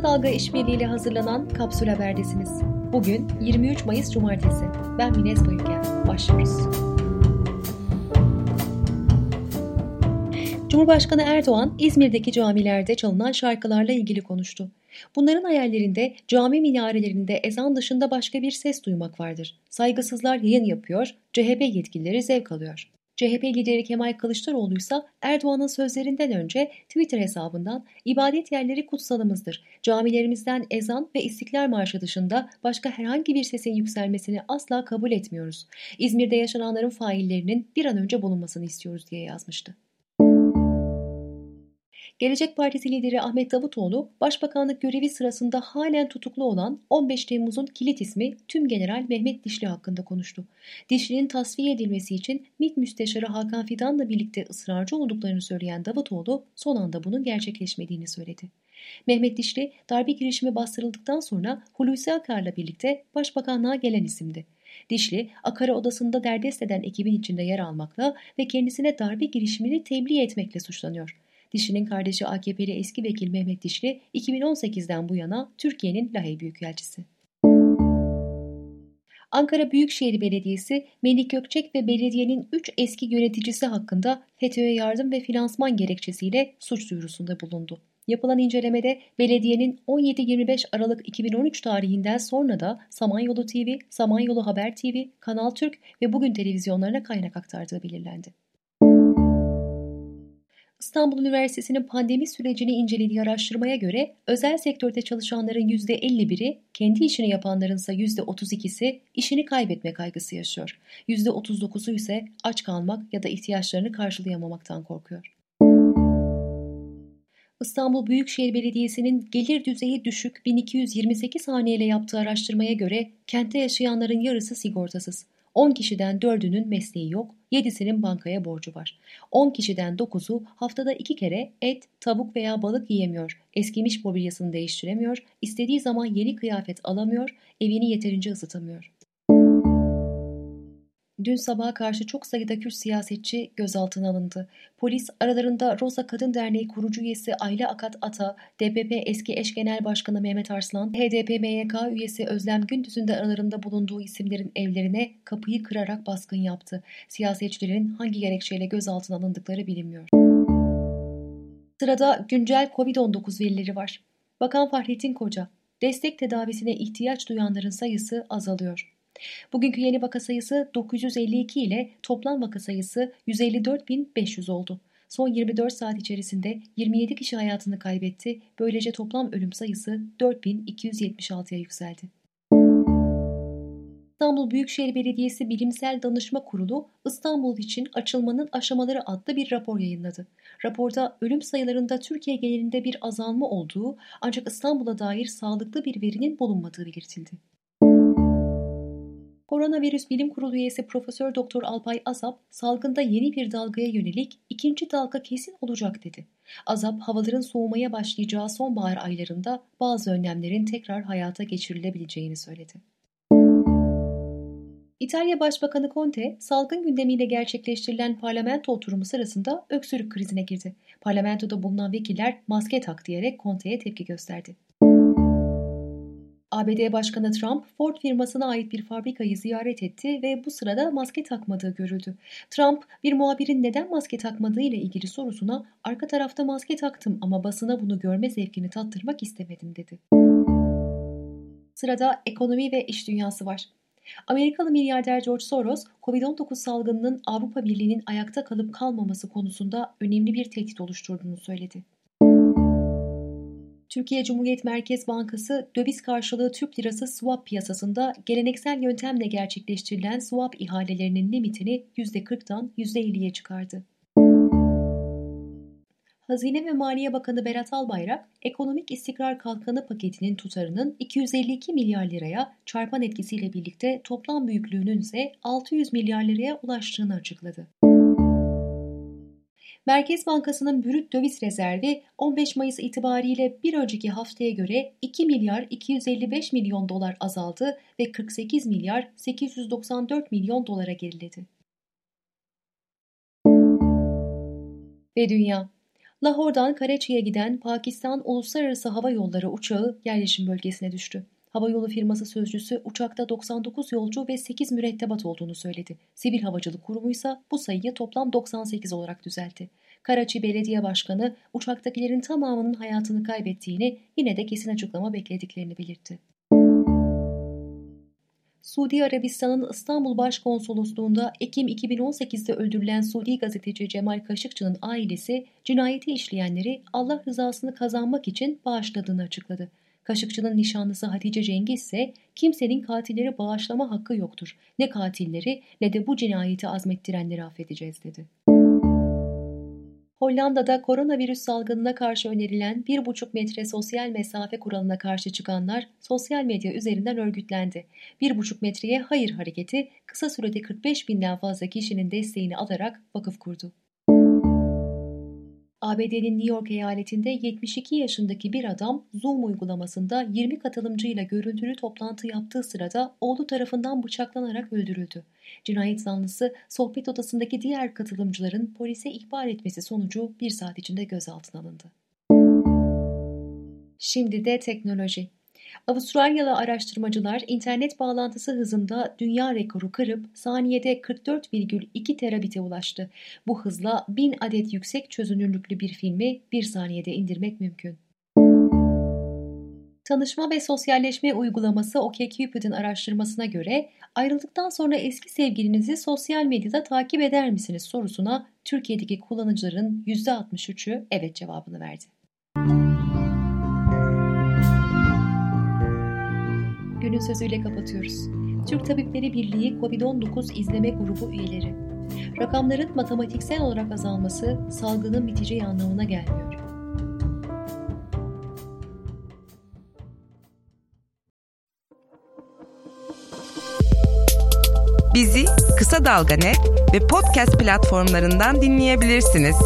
Kısa Dalga işbirliğiyle hazırlanan Kapsül Haber'desiniz. Bugün 23 Mayıs Cumartesi. Ben Mines Bayülgen. Başlıyoruz. Cumhurbaşkanı Erdoğan, İzmir'deki camilerde çalınan şarkılarla ilgili konuştu. Bunların hayallerinde cami minarelerinde ezan dışında başka bir ses duymak vardır. Saygısızlar yayın yapıyor, CHP yetkilileri zevk alıyor. CHP lideri Kemal Kılıçdaroğlu ise Erdoğan'ın sözlerinden önce Twitter hesabından ibadet yerleri kutsalımızdır. Camilerimizden ezan ve İstiklal Marşı dışında başka herhangi bir sesin yükselmesini asla kabul etmiyoruz. İzmir'de yaşananların faillerinin bir an önce bulunmasını istiyoruz diye yazmıştı. Gelecek Partisi lideri Ahmet Davutoğlu, Başbakanlık görevi sırasında halen tutuklu olan 15 Temmuz'un kilit ismi Tüm General Mehmet Dişli hakkında konuştu. Dişli'nin tasfiye edilmesi için MİT Müsteşarı Hakan Fidan'la birlikte ısrarcı olduklarını söyleyen Davutoğlu, son anda bunun gerçekleşmediğini söyledi. Mehmet Dişli, darbe girişimi bastırıldıktan sonra Hulusi Akar'la birlikte başbakanlığa gelen isimdi. Dişli, Akar'ı odasında derdest eden ekibin içinde yer almakla ve kendisine darbe girişimini tebliğ etmekle suçlanıyor. Dişli'nin kardeşi AKP'li eski vekil Mehmet Dişli 2018'den bu yana Türkiye'nin Lahey Büyükelçisi. Ankara Büyükşehir Belediyesi, Melik Gökçek ve belediyenin 3 eski yöneticisi hakkında FETÖ'ye yardım ve finansman gerekçesiyle suç duyurusunda bulundu. Yapılan incelemede belediyenin 17-25 Aralık 2013 tarihinden sonra da Samanyolu TV, Samanyolu Haber TV, Kanal Türk ve Bugün televizyonlarına kaynak aktardığı belirlendi. İstanbul Üniversitesi'nin pandemi sürecini incelediği araştırmaya göre özel sektörde çalışanların %51'i, kendi işini yapanların ise %32'si işini kaybetme kaygısı yaşıyor. %39'u ise aç kalmak ya da ihtiyaçlarını karşılayamamaktan korkuyor. İstanbul Büyükşehir Belediyesi'nin gelir düzeyi düşük 1228 haneyle yaptığı araştırmaya göre kentte yaşayanların yarısı sigortasız. 10 kişiden 4'ünün mesleği yok, 7'sinin bankaya borcu var. 10 kişiden 9'u haftada 2 kere et, tavuk veya balık yiyemiyor, eskimiş mobilyasını değiştiremiyor, istediği zaman yeni kıyafet alamıyor, evini yeterince ısıtamıyor. Dün sabaha karşı çok sayıda Kürt siyasetçi gözaltına alındı. Polis aralarında Rosa Kadın Derneği kurucu üyesi Ayla Akat Ata, DPP eski eş genel başkanı Mehmet Arslan, HDP MYK üyesi Özlem Gündüz'ün de aralarında bulunduğu isimlerin evlerine kapıyı kırarak baskın yaptı. Siyasetçilerin hangi gerekçeyle gözaltına alındıkları bilinmiyor. Sırada güncel Covid-19 verileri var. Bakan Fahrettin Koca, destek tedavisine ihtiyaç duyanların sayısı azalıyor. Bugünkü yeni vaka sayısı 952 ile toplam vaka sayısı 154.500 oldu. Son 24 saat içerisinde 27 kişi hayatını kaybetti. Böylece toplam ölüm sayısı 4276'ya yükseldi. İstanbul Büyükşehir Belediyesi Bilimsel Danışma Kurulu İstanbul için açılmanın aşamaları adlı bir rapor yayınladı. Raporda ölüm sayılarında Türkiye genelinde bir azalma olduğu ancak İstanbul'a dair sağlıklı bir verinin bulunmadığı belirtildi. Koronavirüs Bilim Kurulu üyesi Profesör Doktor Alpay Azap, salgında yeni bir dalgaya yönelik ikinci dalga kesin olacak dedi. Azap, havaların soğumaya başlayacağı sonbahar aylarında bazı önlemlerin tekrar hayata geçirilebileceğini söyledi. İtalya Başbakanı Conte, salgın gündemiyle gerçekleştirilen parlamento oturumu sırasında öksürük krizine girdi. Parlamentoda bulunan vekiller maske tak diyerek Conte'ye tepki gösterdi. ABD Başkanı Trump, Ford firmasına ait bir fabrikayı ziyaret etti ve bu sırada maske takmadığı görüldü. Trump, bir muhabirin neden maske takmadığı ile ilgili sorusuna arka tarafta maske taktım ama basına bunu görme zevkini tattırmak istemedim dedi. Sırada ekonomi ve iş dünyası var. Amerikalı milyarder George Soros, Covid-19 salgınının Avrupa Birliği'nin ayakta kalıp kalmaması konusunda önemli bir tehdit oluşturduğunu söyledi. Türkiye Cumhuriyet Merkez Bankası döviz karşılığı Türk lirası swap piyasasında geleneksel yöntemle gerçekleştirilen swap ihalelerinin limitini %40'dan %50'ye çıkardı. Hazine ve Maliye Bakanı Berat Albayrak, Ekonomik İstikrar Kalkanı paketinin tutarının 252 milyar liraya çarpan etkisiyle birlikte toplam büyüklüğünün ise 600 milyar liraya ulaştığını açıkladı. Merkez Bankası'nın brüt döviz rezervi 15 Mayıs itibariyle bir önceki haftaya göre 2 milyar 255 milyon dolar azaldı ve 48 milyar 894 milyon dolara geriledi. Ve dünya Lahor'dan Karachi'ye giden Pakistan Uluslararası Hava Yolları uçağı yerleşim bölgesine düştü. Havayolu firması sözcüsü uçakta 99 yolcu ve 8 mürettebat olduğunu söyledi. Sivil Havacılık Kurumu ise bu sayıyı toplam 98 olarak düzeltti. Karaçi Belediye Başkanı uçaktakilerin tamamının hayatını kaybettiğini yine de kesin açıklama beklediklerini belirtti. Suudi Arabistan'ın İstanbul Başkonsolosluğu'nda Ekim 2018'de öldürülen Suudi gazeteci Cemal Kaşıkçı'nın ailesi cinayeti işleyenleri Allah rızasını kazanmak için bağışladığını açıkladı. Kaşıkçı'nın nişanlısı Hatice Cengiz ise kimsenin katilleri bağışlama hakkı yoktur. Ne katilleri ne de bu cinayeti azmettirenleri affedeceğiz dedi. Hollanda'da koronavirüs salgınına karşı önerilen 1,5 metre sosyal mesafe kuralına karşı çıkanlar sosyal medya üzerinden örgütlendi. 1,5 metreye hayır hareketi kısa sürede 45 binden fazla kişinin desteğini alarak vakıf kurdu. ABD'nin New York eyaletinde 72 yaşındaki bir adam Zoom uygulamasında 20 katılımcıyla görüntülü toplantı yaptığı sırada oğlu tarafından bıçaklanarak öldürüldü. Cinayet zanlısı sohbet odasındaki diğer katılımcıların polise ihbar etmesi sonucu bir saat içinde gözaltına alındı. Şimdi de teknoloji. Avustralyalı araştırmacılar internet bağlantısı hızında dünya rekoru kırıp saniyede 44,2 terabite ulaştı. Bu hızla 1000 adet yüksek çözünürlüklü bir filmi bir saniyede indirmek mümkün. Tanışma ve sosyalleşme uygulaması OkCupid'in araştırmasına göre ayrıldıktan sonra eski sevgilinizi sosyal medyada takip eder misiniz sorusuna Türkiye'deki kullanıcıların %63'ü evet cevabını verdi. Günün sözüyle kapatıyoruz. Türk Tabipleri Birliği COVID-19 izleme grubu üyeleri. Rakamların matematiksel olarak azalması salgının biteceği anlamına gelmiyor. Bizi Kısa Dalga Net ve podcast platformlarından dinleyebilirsiniz.